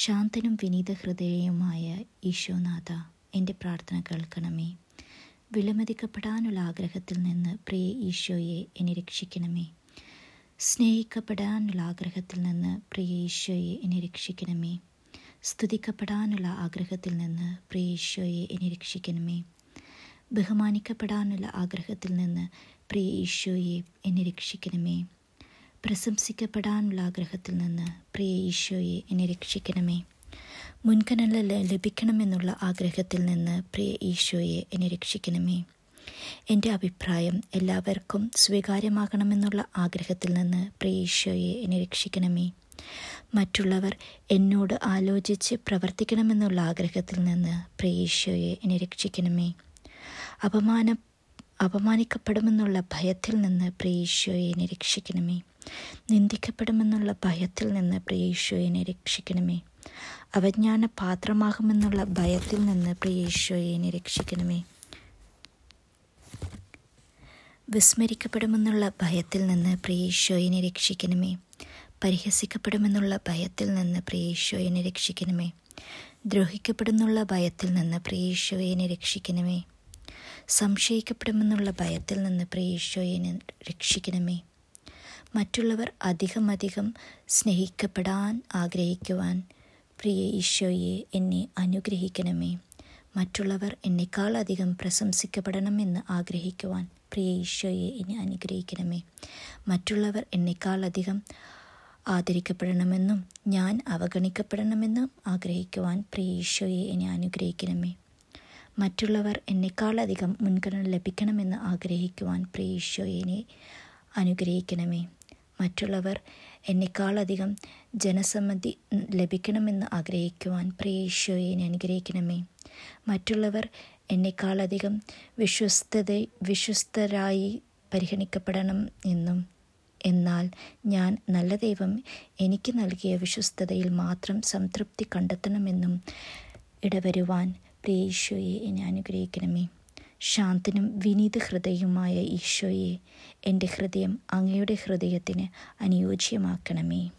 ശാന്തനും വിനീത ഹൃദയവുമായ ഈശോനാഥ എന്റെ പ്രാർത്ഥന കേൾക്കണമേ. വിലമതിക്കപ്പെടാനുള്ള ആഗ്രഹത്തിൽ നിന്ന് പ്രിയ ഈശോയെ എന്നെ രക്ഷിക്കണമേ. സ്നേഹിക്കപ്പെടാനുള്ള ആഗ്രഹത്തിൽ നിന്ന് പ്രിയ ഈശോയെ എന്നെ രക്ഷിക്കണമേ. സ്തുതിക്കപ്പെടാനുള്ള ആഗ്രഹത്തിൽ നിന്ന് പ്രിയ ഈശോയെ എന്നെ രക്ഷിക്കണമേ. ബഹുമാനിക്കപ്പെടാനുള്ള ആഗ്രഹത്തിൽ നിന്ന് പ്രിയ ഈശോയെ എന്നെ രക്ഷിക്കണമേ. പ്രശംസിക്കപ്പെടാനുള്ള ആഗ്രഹത്തിൽ നിന്ന് പ്രിയ ഈശോയെ എന്നെ രക്ഷിക്കണമേ. മുൻഗണന ലഭിക്കണമെന്നുള്ള ആഗ്രഹത്തിൽ നിന്ന് പ്രിയ ഈശോയെ എന്നെ രക്ഷിക്കണമേ. എന്റെ അഭിപ്രായം എല്ലാവർക്കും സ്വീകാര്യമാകണമെന്നുള്ള ആഗ്രഹത്തിൽ നിന്ന് പ്രിയ ഈശോയെ എന്നെ രക്ഷിക്കണമേ. മറ്റുള്ളവർ എന്നോട് ആലോചിച്ച് പ്രവർത്തിക്കണമെന്നുള്ള ആഗ്രഹത്തിൽ നിന്ന് പ്രിയ ഈശോയെ എന്നെ രക്ഷിക്കണമേ. അപമാന അപമാനിക്കപ്പെടുമെന്നുള്ള ഭയത്തിൽ നിന്ന് പ്രിയ ഈശോയെ എന്നെ രക്ഷിക്കണമേ. നിന്ദിക്കപ്പെടുമെന്നുള്ള ഭയത്തിൽ നിന്ന് പ്രിയ ഈശോയെ എന്നെ രക്ഷിക്കണമേ. അവജ്ഞാന പാത്രമാകുമെന്നുള്ള ഭയത്തിൽ നിന്ന് പ്രിയ ഈശോയെ രക്ഷിക്കണമേ. വിസ്മരിക്കപ്പെടുമെന്നുള്ള ഭയത്തിൽ നിന്ന് പ്രിയ ഈശോയെ രക്ഷിക്കണമേ. പരിഹസിക്കപ്പെടുമെന്നുള്ള ഭയത്തിൽ നിന്ന് പ്രിയ ഈശോയെ രക്ഷിക്കണമേ. ദ്രോഹിക്കപ്പെടുന്നുള്ള ഭയത്തിൽ നിന്ന് പ്രിയ ഈശോയെ രക്ഷിക്കണമേ. സംശയിക്കപ്പെടുമെന്നുള്ള ഭയത്തിൽ നിന്ന് പ്രിയ ഈശോയെ രക്ഷിക്കണമേ. മറ്റുള്ളവർ അധികം അധികം സ്നേഹിക്കപ്പെടാൻ ആഗ്രഹിക്കുവാൻ പ്രിയ ഈശോയെ എന്നെ അനുഗ്രഹിക്കണമേ. മറ്റുള്ളവർ എന്നെക്കാൾ എന്നെക്കാളധികം പ്രശംസിക്കപ്പെടണമെന്ന് ആഗ്രഹിക്കുവാൻ പ്രിയ ഈശോയെ എന്നെ അനുഗ്രഹിക്കണമേ. മറ്റുള്ളവർ എന്നെക്കാൾ എന്നെക്കാളധികം ആദരിക്കപ്പെടണമെന്നും ഞാൻ അവഗണിക്കപ്പെടണമെന്നും ആഗ്രഹിക്കുവാൻ പ്രിയ ഈശോയെ എന്നെ അനുഗ്രഹിക്കണമേ. മറ്റുള്ളവർ എന്നെക്കാളധികം മുൻഗണന ലഭിക്കണമെന്ന് ആഗ്രഹിക്കുവാൻ പ്രിയ ഈശോയെ അനുഗ്രഹിക്കണമേ. മറ്റുള്ളവർ എന്നെക്കാളധികം ജനസമ്മതി ലഭിക്കണമെന്ന് ആഗ്രഹിക്കുവാൻ പ്രിയ ഈശോയെ അനുഗ്രഹിക്കണമേ. മറ്റുള്ളവർ എന്നെക്കാളധികം വിശ്വസ്തത വിശ്വസ്തരായി പരിഗണിക്കപ്പെടണം എന്നും എന്നാൽ ഞാൻ നല്ല ദൈവം എനിക്ക് നൽകിയ വിശ്വസ്തതയിൽ മാത്രം സംതൃപ്തി കണ്ടെത്തണമെന്നും ഇടവരുവാൻ പ്രിയ ഈശോയെ എന്നെ അനുഗ്രഹിക്കണമേ. ശാന്തനും വിനീത ഹൃദയവുമായ ഈശോയെ എന്റെ ഹൃദയം അങ്ങയുടെ ഹൃദയത്തിന് അനുയോജ്യമാക്കണമേ.